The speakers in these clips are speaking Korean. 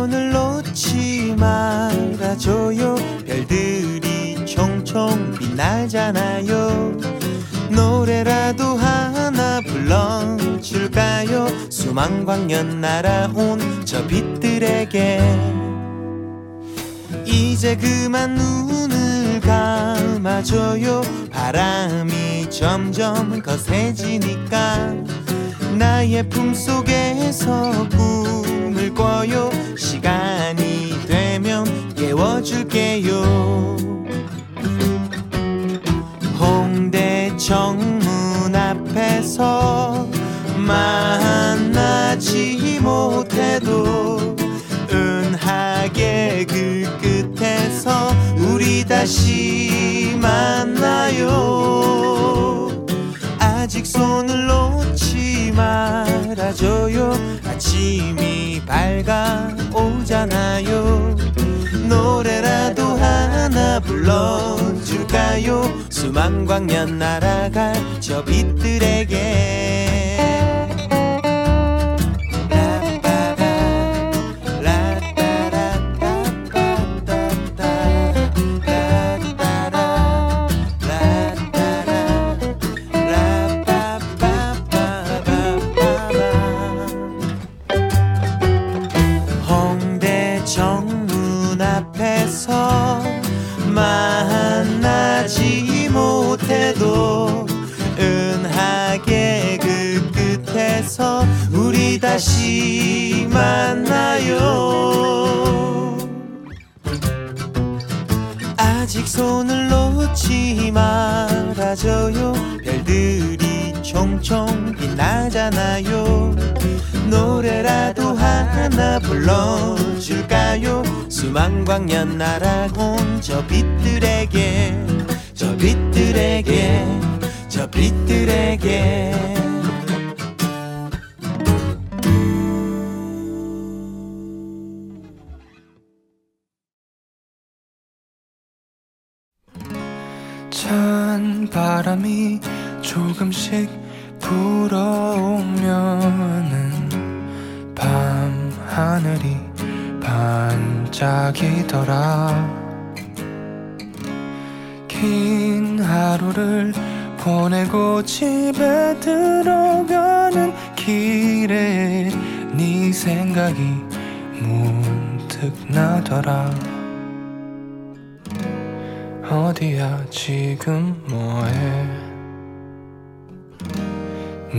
손을 놓지 말아줘요. 별들이 총총 빛나잖아요. 노래라도 하나 불러줄까요? 수만 광년 날아온 저 빛들에게. 이제 그만 눈을 감아줘요. 바람이 점점 거세지니까. 나의 품속에서 꿈을 꿔요. 시간이 되면 깨워줄게요. 홍대 정문 앞에서 만나지 못해도 은하계 그 끝에서 우리 다시 만나요. 아직 손을 놓지 말아줘요. 아침이 밝아오잖아요. 노래라도 하나 불러줄까요? 수만 광년 날아갈 저 빛들에게 다시 만나요. 아직 손을 놓지 말아줘요. 별들이 총총 빛나잖아요. 노래라도 하나 불러줄까요? 수만 광년 날아온 저 빛들에게 저 빛들에게 저 빛들에게 바람이 조금씩 불어오면은 밤 하늘이 반짝이더라. 긴 하루를 보내고 집에 들어가는 길에 네 생각이 문득 나더라 어디야 지금 뭐해?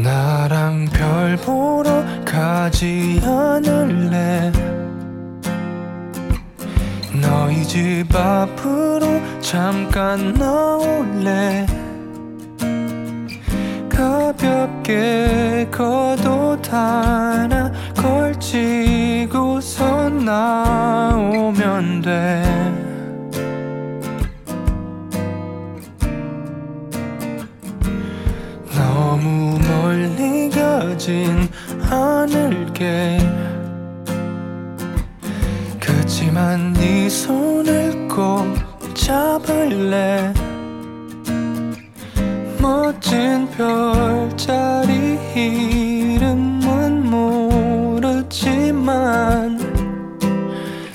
나랑 별 보러 가지 않을래? 너희 집 앞으로 잠깐 나올래? 가볍게 겉옷 하나 걸치고서 나오면 돼 가진 않을게. 그치만 네 손을 꼭 잡을래? 멋진 별자리 이름은 모르지만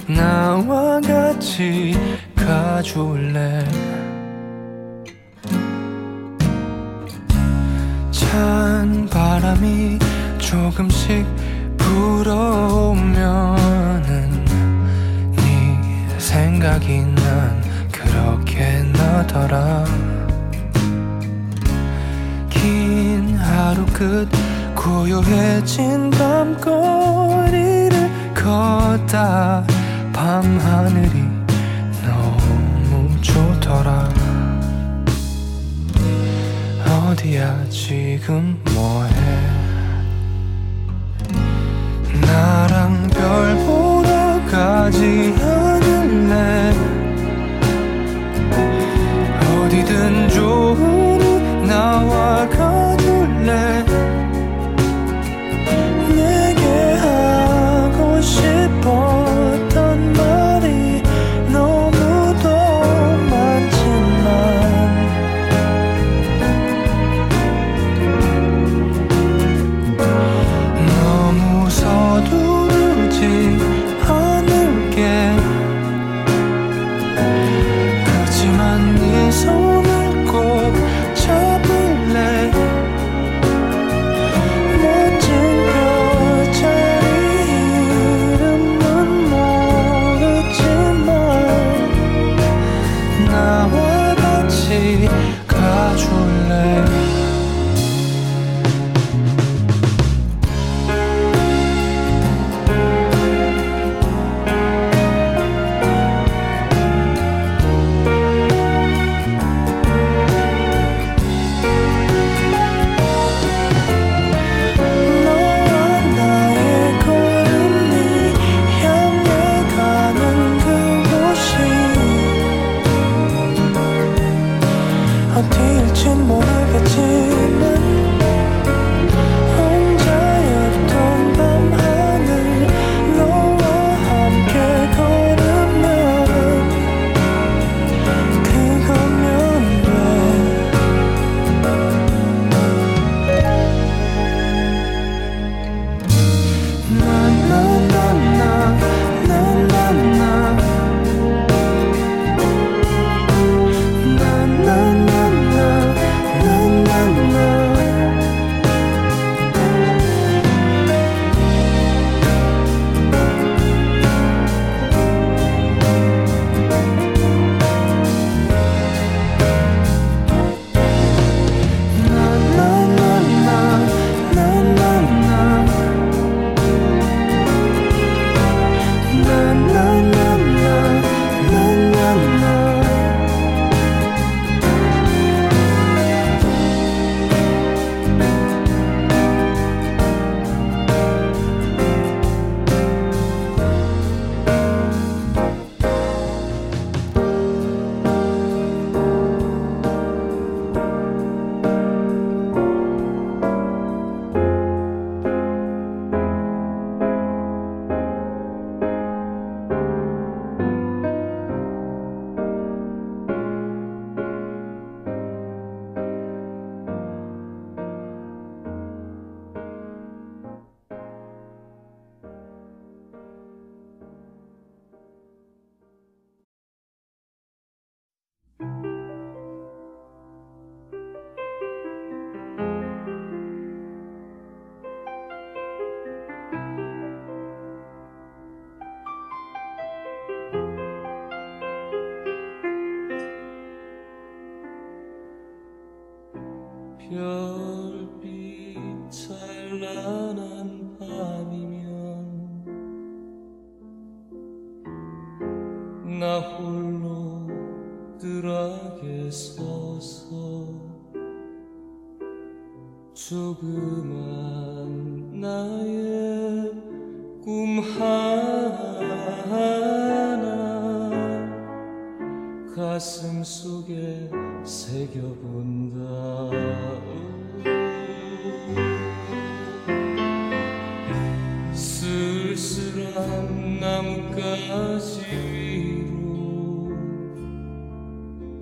나와 같이 가줄래? 찬 바람이 조금씩 불어오면은 네 생각이 난 그렇게 나더라. 긴 하루 끝 고요해진 밤거리를 걷다 밤하늘이 너무 좋더라 어디야 지금 뭐해? 나랑 별 보러 가지 않을래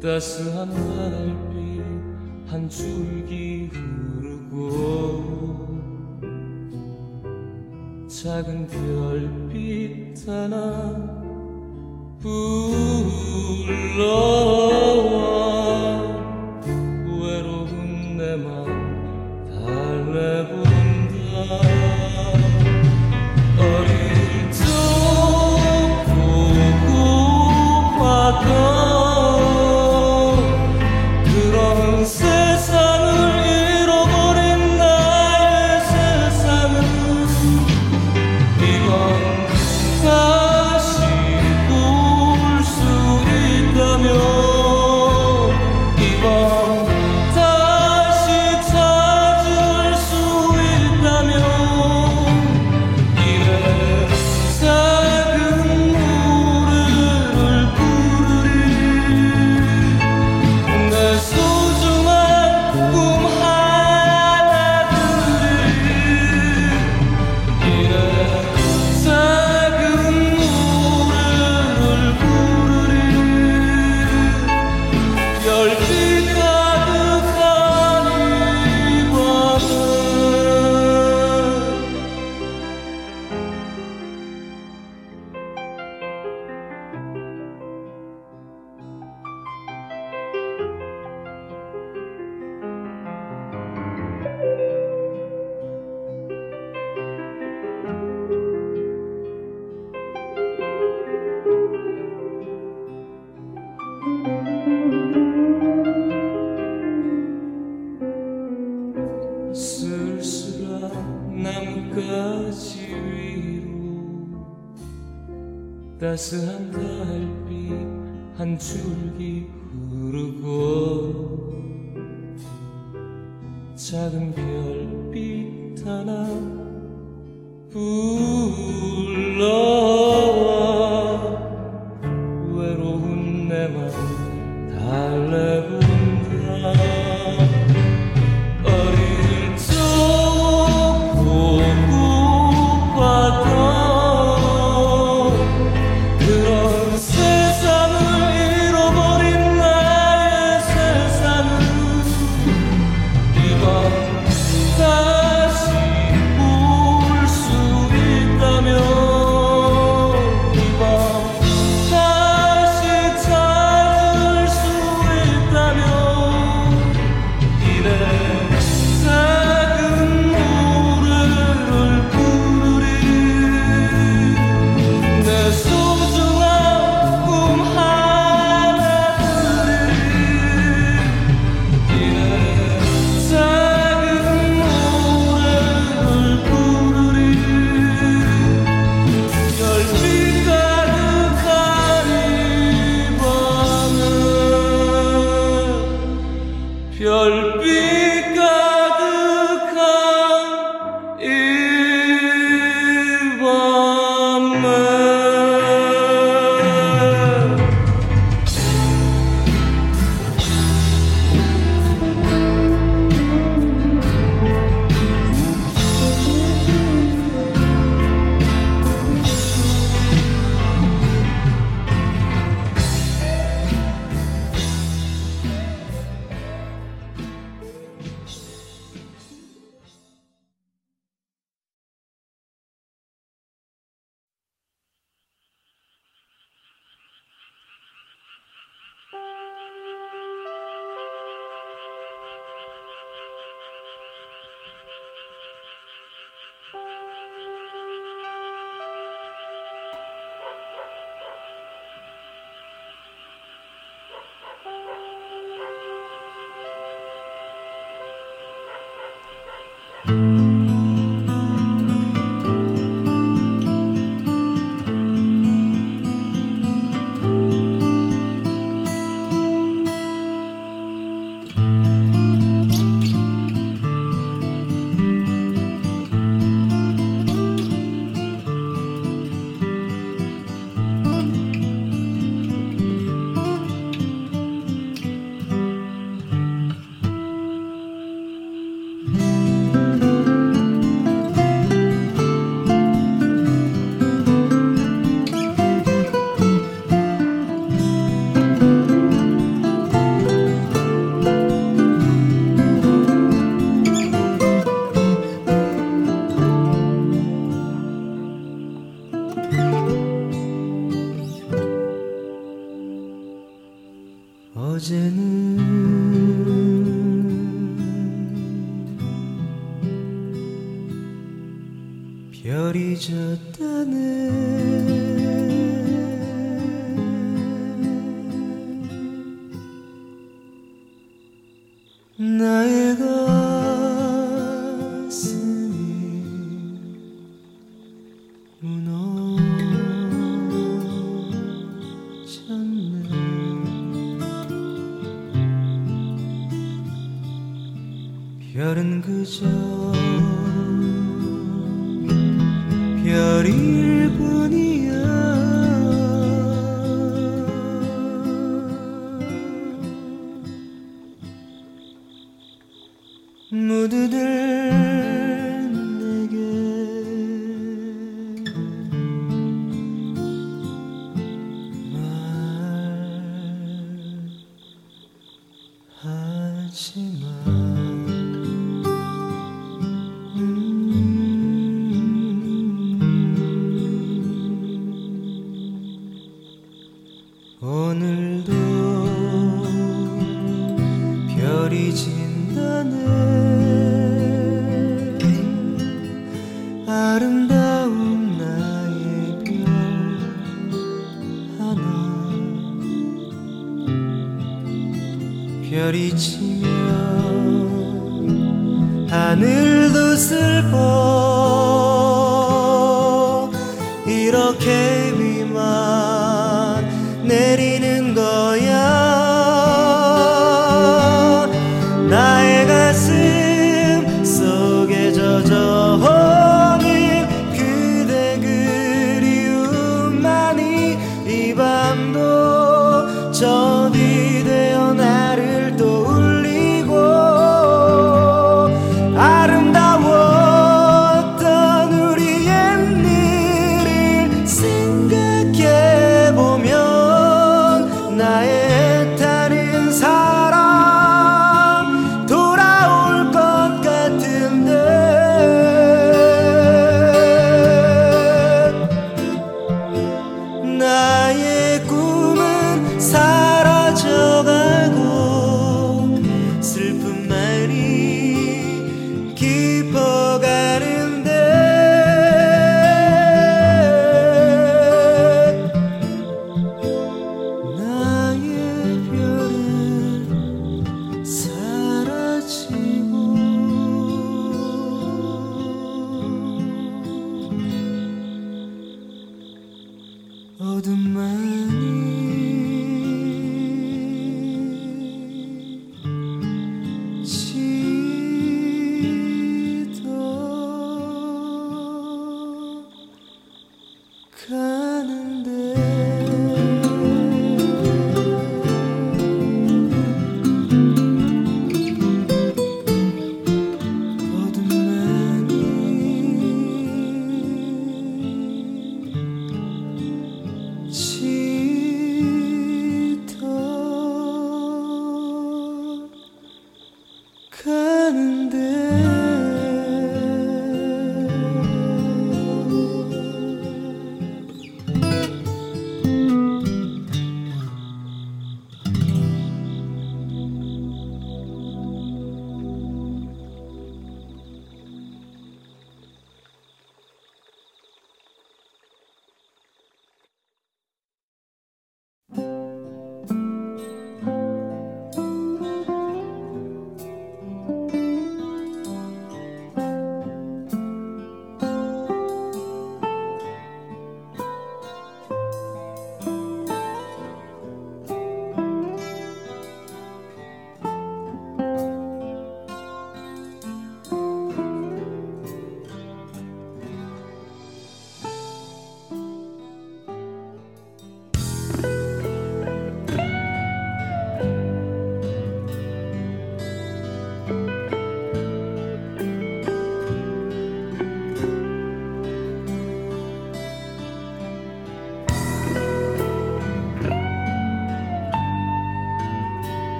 따스한 하늘빛 한 줄기 흐르고 작은 별빛 하나 불러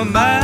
come back.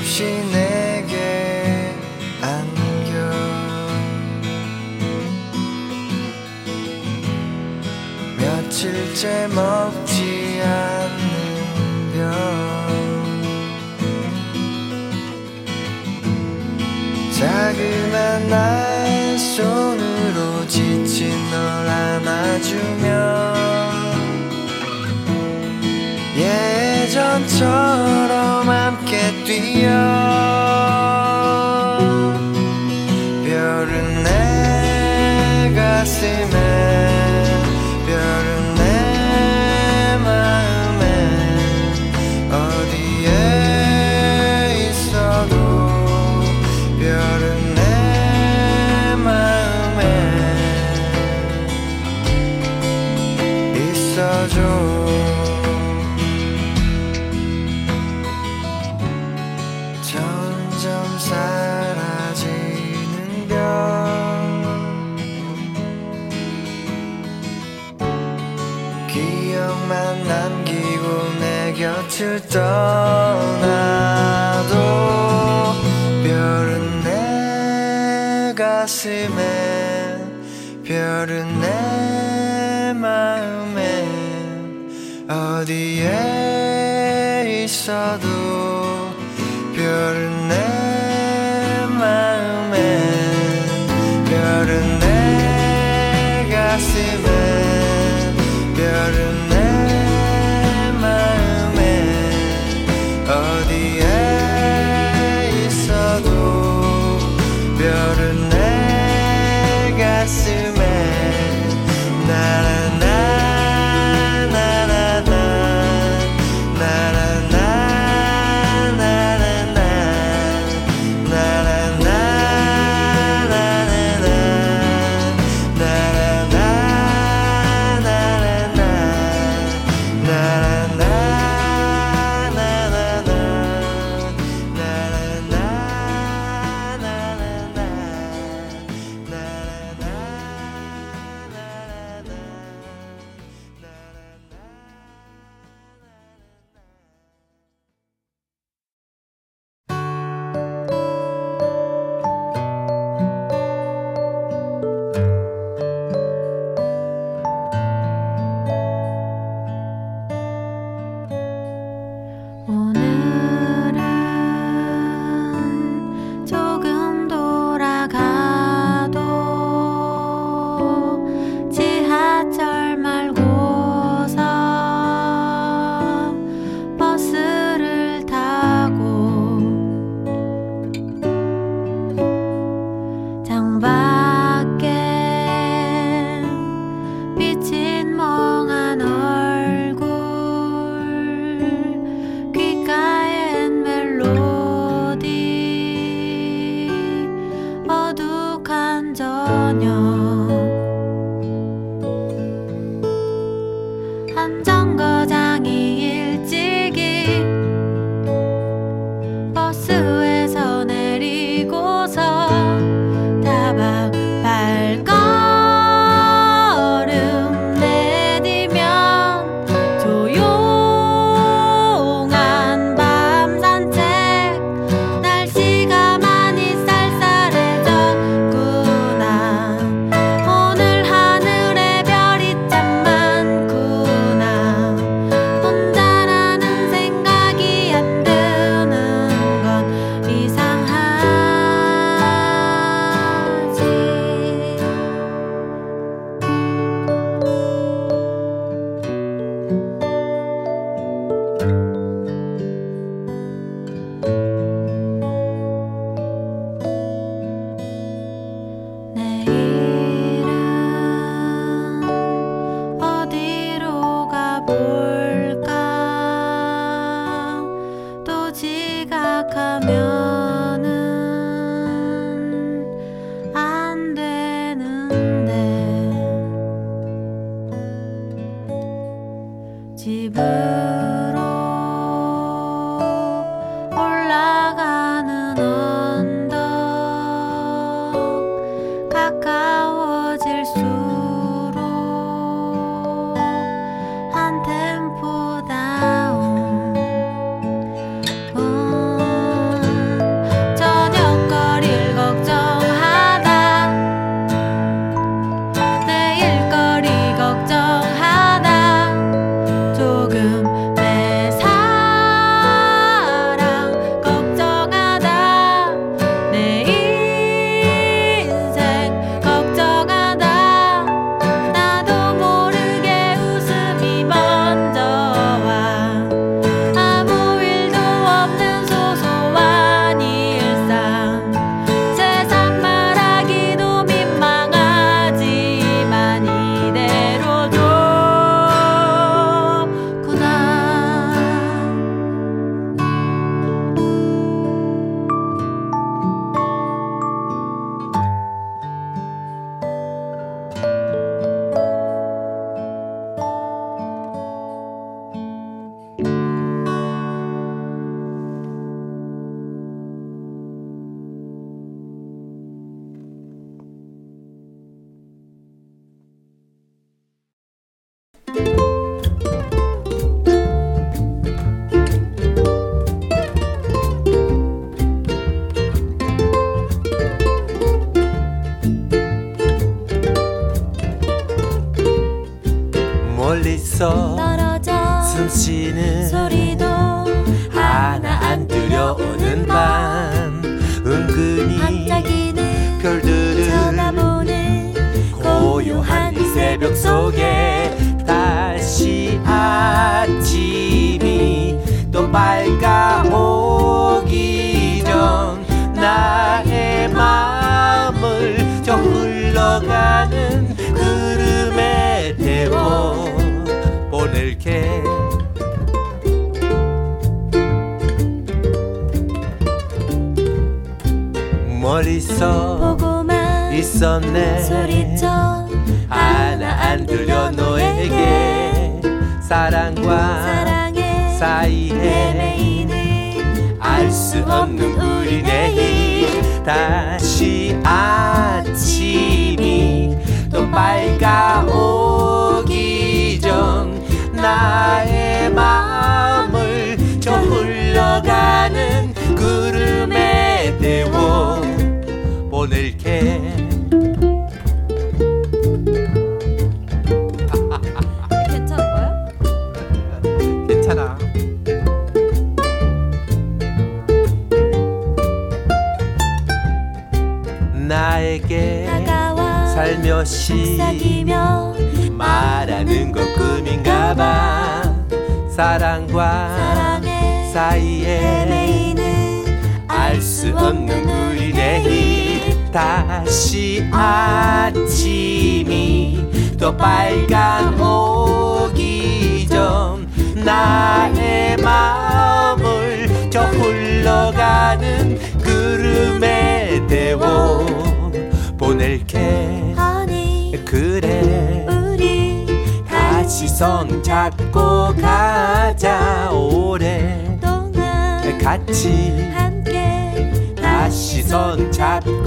없이 내게 안겨. 며칠째 먹지 않는 병 자그만 나의 손으로 지친 널 안아주며 예전처럼 Sophia. passado 멀리서 떨어져 숨쉬는 소리도 하나 안 들려오는 밤 은근히 반짝이는 별들은 쳐다보는 고요한 이 새벽 속에 다시 아침이 또 밝아오기 전 나의 마음을 저 흘러가는 멀리서 보고만 있었네. 소리쳐 하나 안 들려 너에게 사랑과 사랑해 사이에 알 수 없는 우리 내일. 다시 아침이 또 밝아오기 전 나의 마음을 저 흘러가는 보낼게 괜찮은 거야? 괜찮아. 나에게 다가와 살며시 사귀며 말하는 것 꿈인가 봐 사랑과 사랑해 사이에 알 수 없는 우리 내일 다시 아침이 또 밝아오기 전 나의 마음을 저 흘러가는 구름에 태워 보낼게. 아니 그래. 우리 다시 손 잡고 가자 오랫동안 같이 함께 다시 손 잡고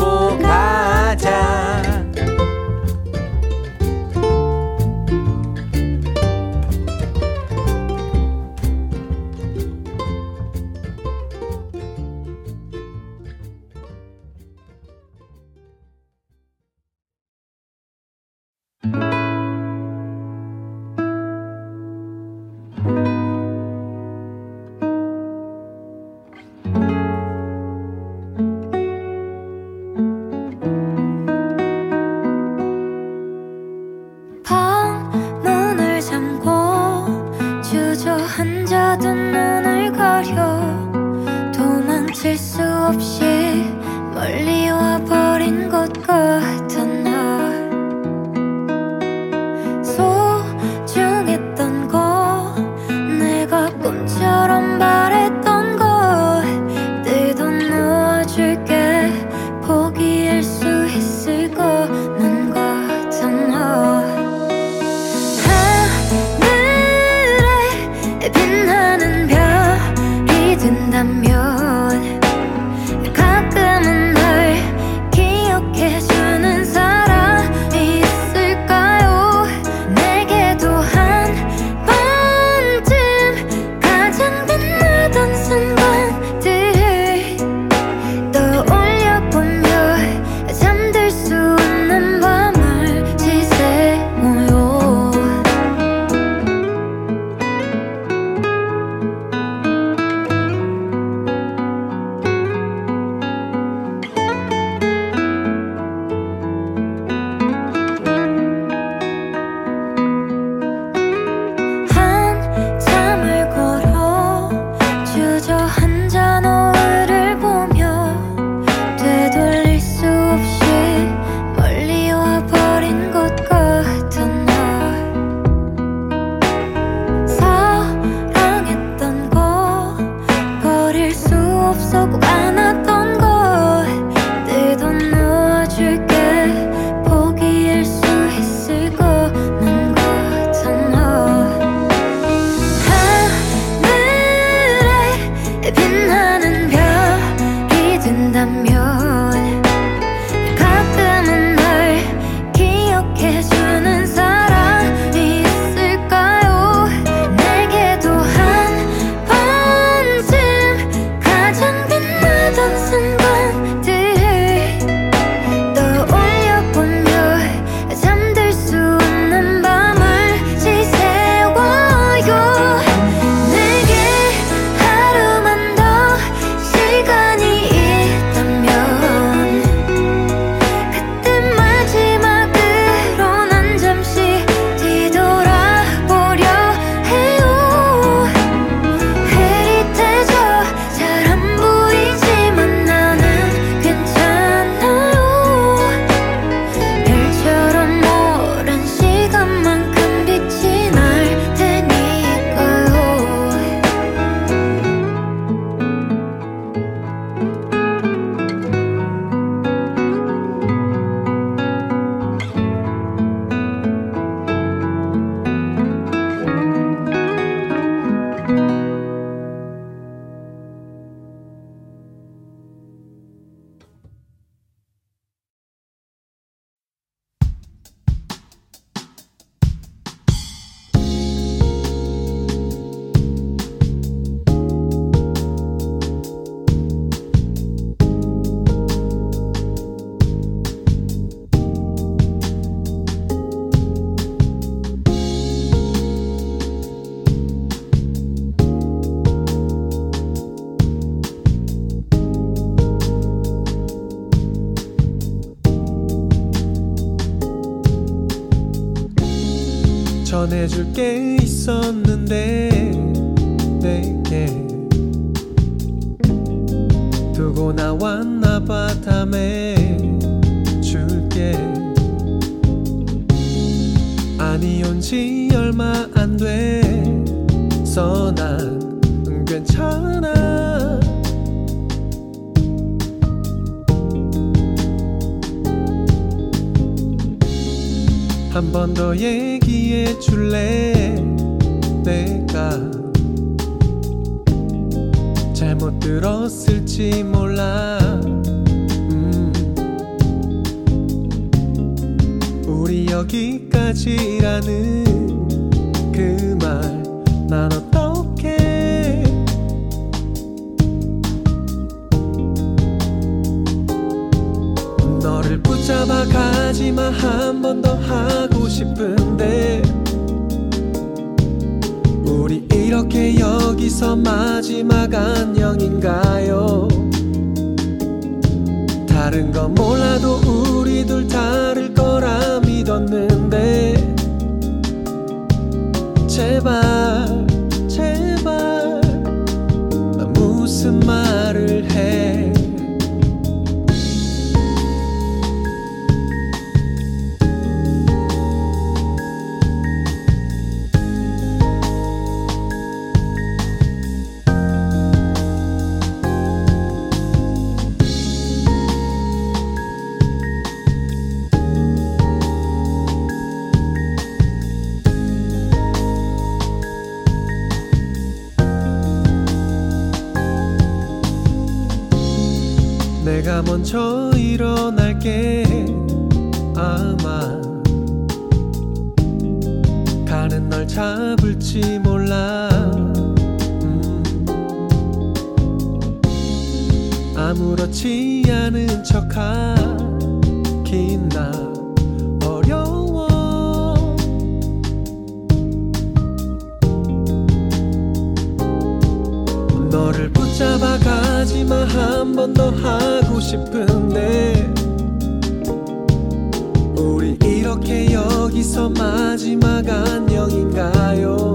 전해줄 게 있었는데 내게. 두고 나왔나 봐 다음에 줄게. 아니 온지 얼마 안 돼서 난 괜찮아. 한 번 더 얘기 해 줄래? 내가 잘못 들었을지 몰라. 음. 우리 여기까지라는 그 말 난 어떡해? 너를 붙잡아 가지마. 한 번 더 하고 싶은데 여기서 마지막 안녕인가요? 다른 건 몰라도 우리 둘 다를 거라 믿었는데 제발 먼저 일어날게. 아마 가는 널 잡을지 몰라. 음. 아무렇지 않은 척하긴 나 어려워. 너를 붙잡아 가지마. 한 번 더 하고 싶은데 우리 이렇게 여기서 마지막 안녕인가요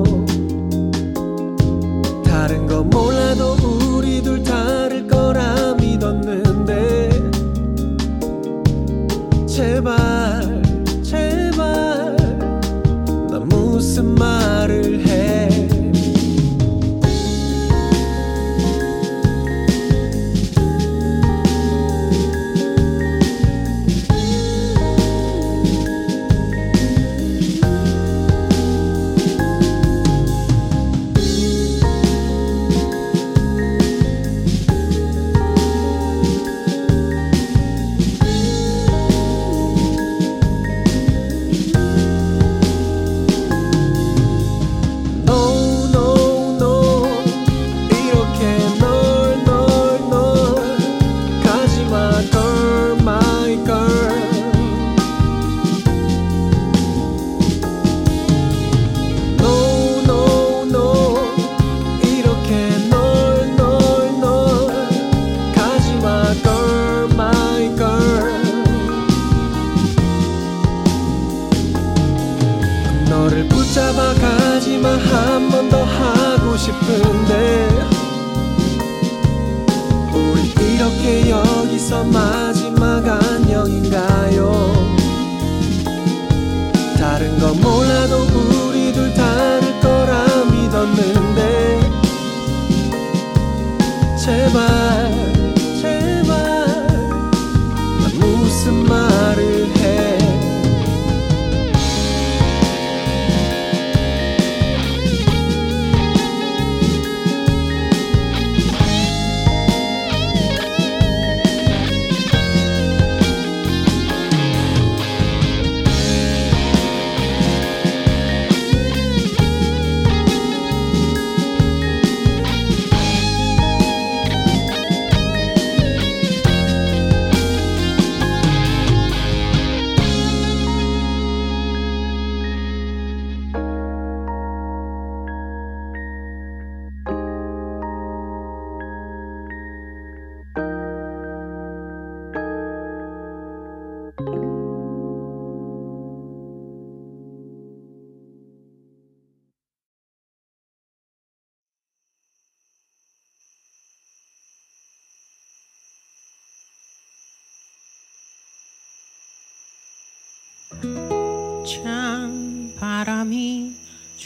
제발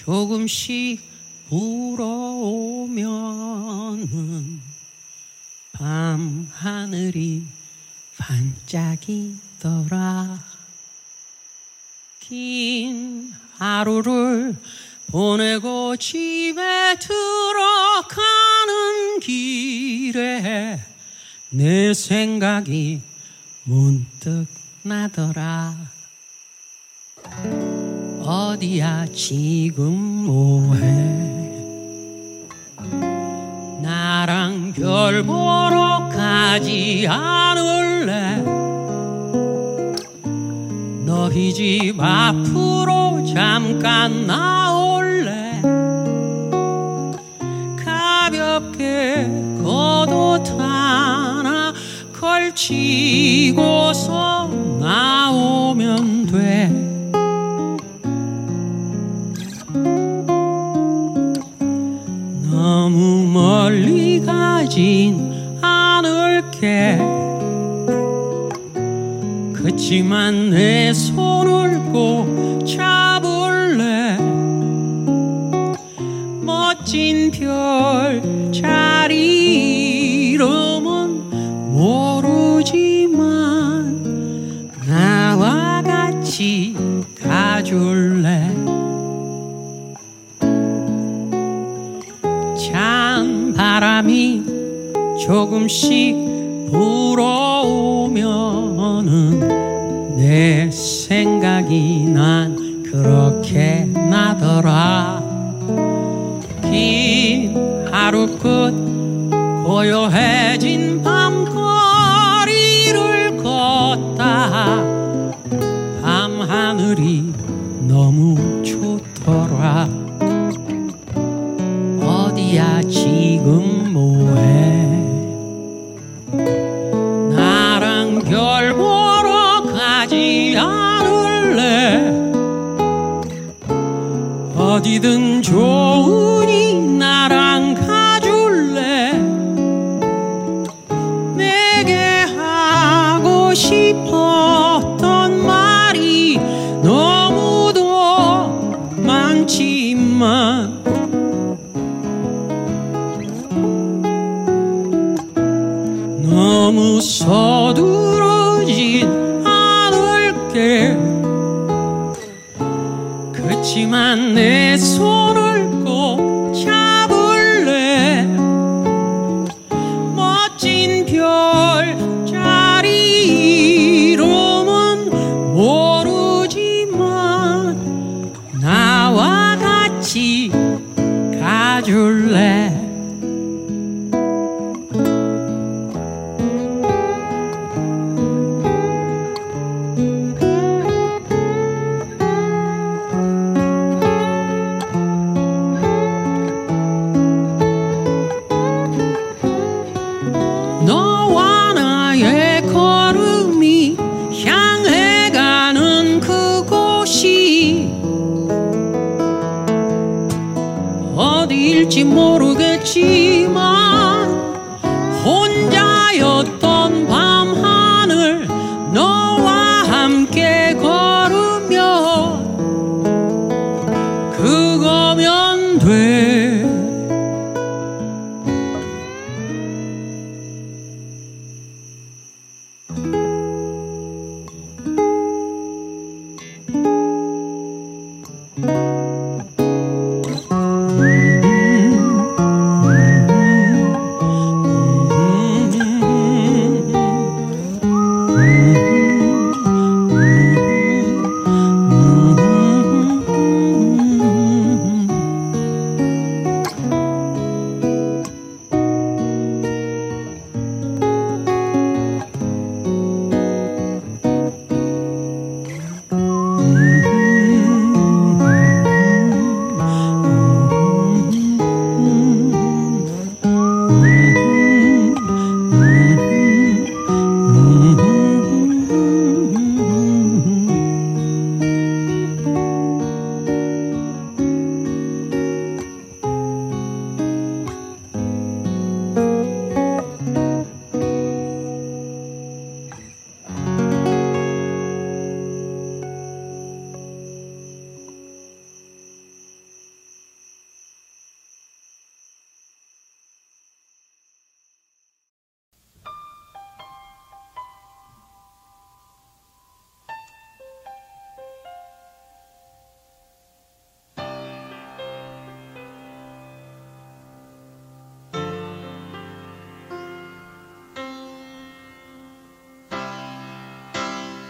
조금씩 불어오면은 밤 하늘이 반짝이더라. 긴 하루를 보내고 집에 들어가는 길에 내 생각이 문득 나더라 어디야 지금 뭐해? 나랑 별 보러 가지 않을래? 너희 집 앞으로 잠깐 나올래? 가볍게 겉옷 하나 걸치고서 나오면 돼 가진 않을게. 그치만 내손 조금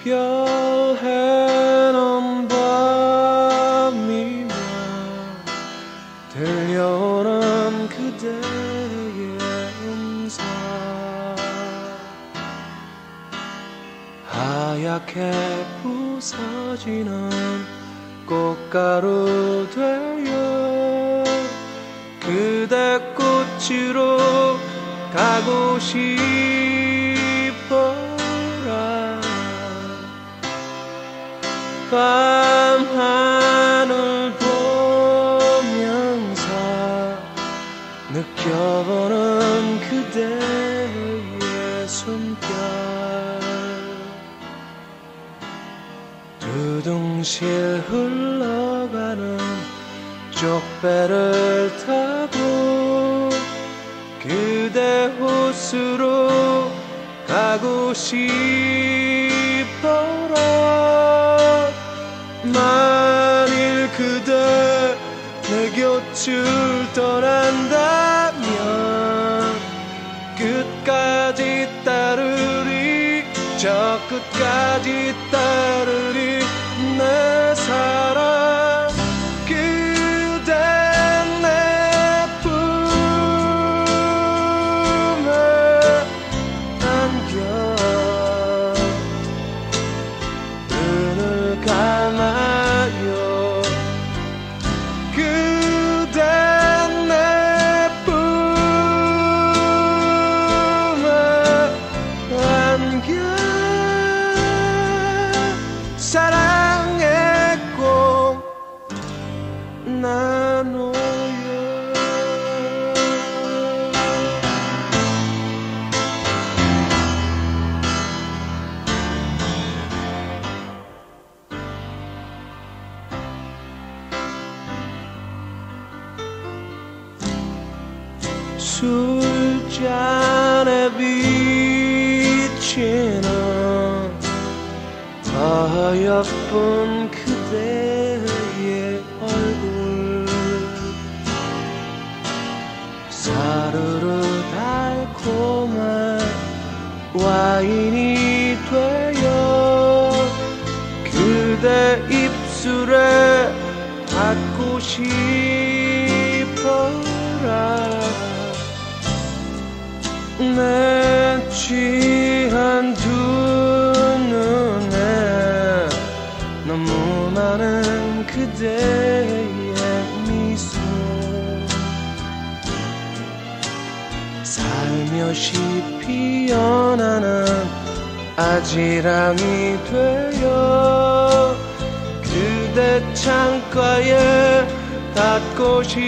별 해는 밤이며 들려오는 그대의 음성. 하얗게 부서지는 꽃가루 되어 그대 꽃으로 가고 싶 밤 하늘 보면서 느껴보는 그대의 숨결. 두둥실 흘러가는 쪽배를 타고 그대 호수로 가고 싶 곁을 떠난다면 끝까지 따르리 저 끝까지 술잔에 비치 아지랑이 되어 그대 창가에 닿고 싶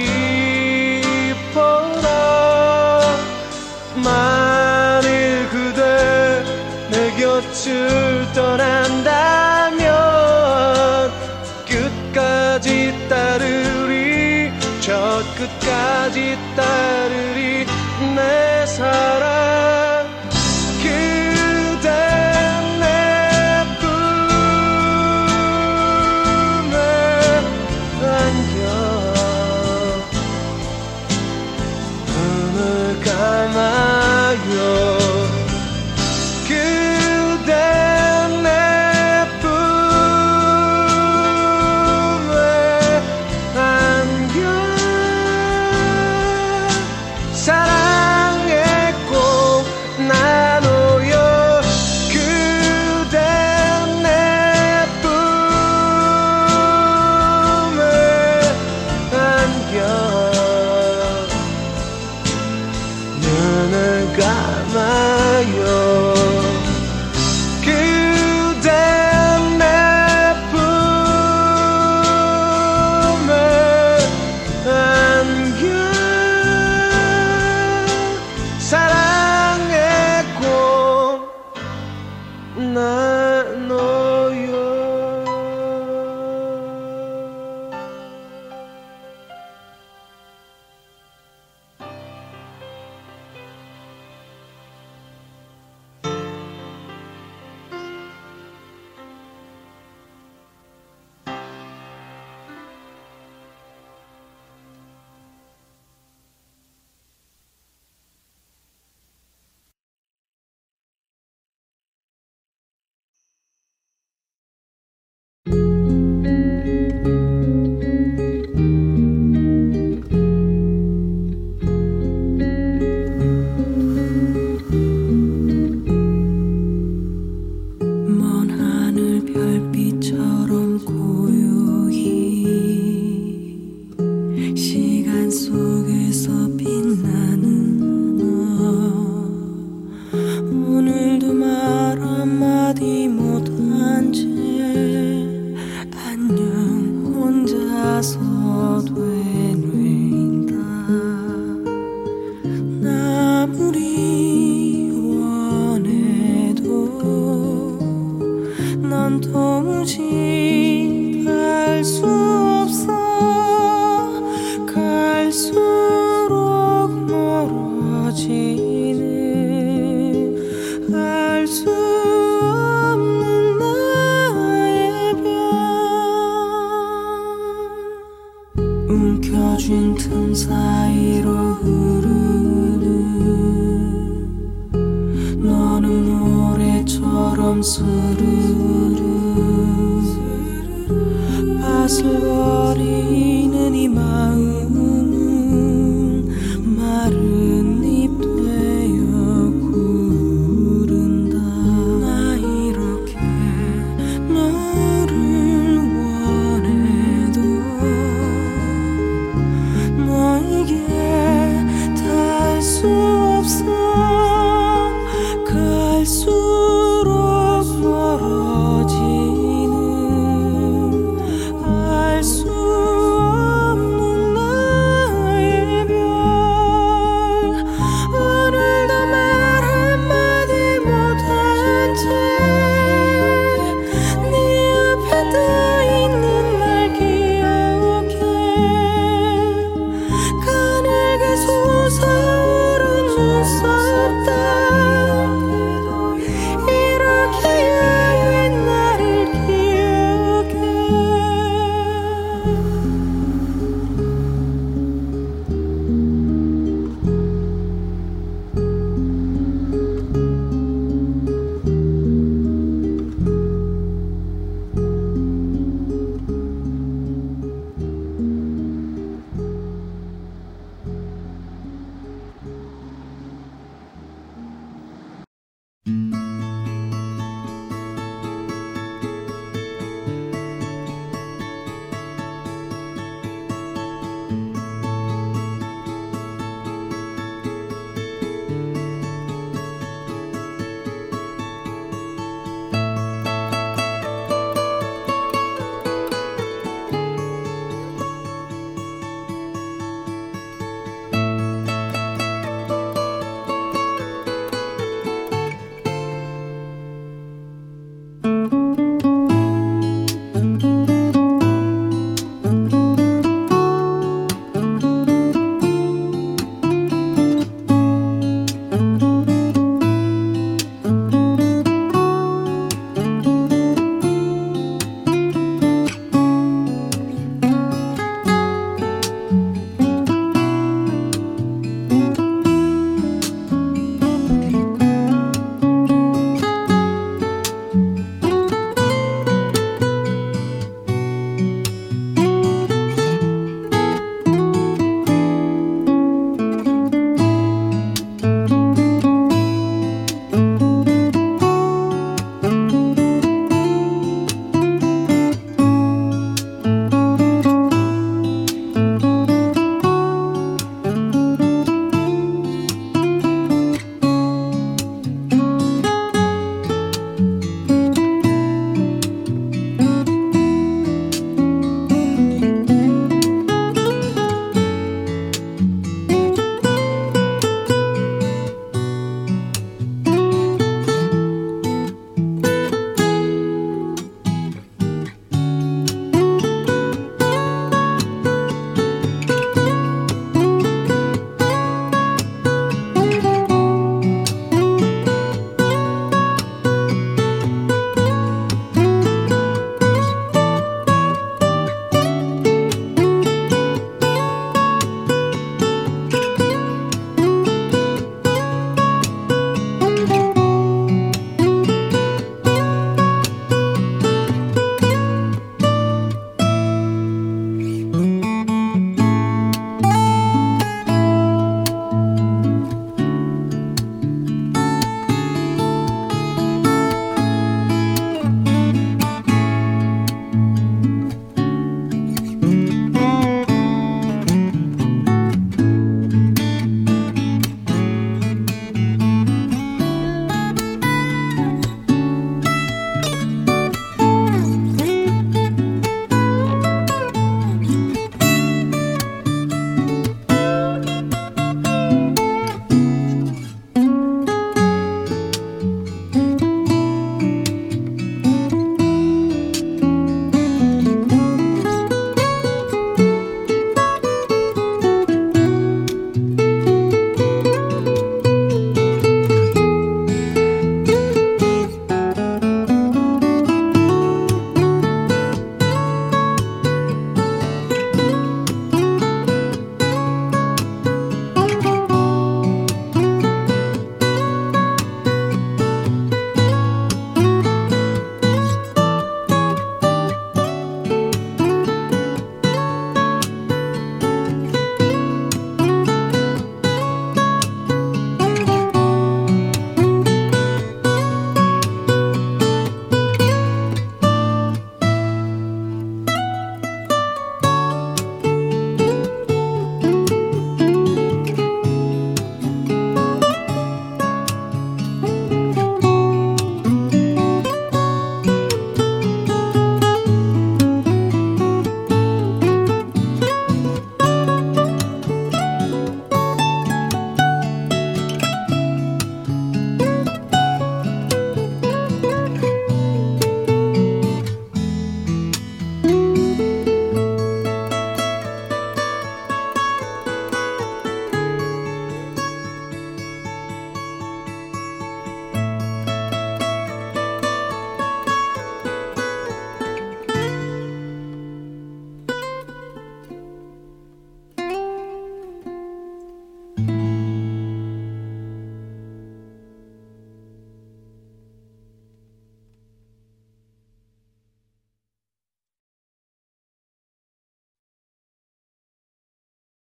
바람처럼 스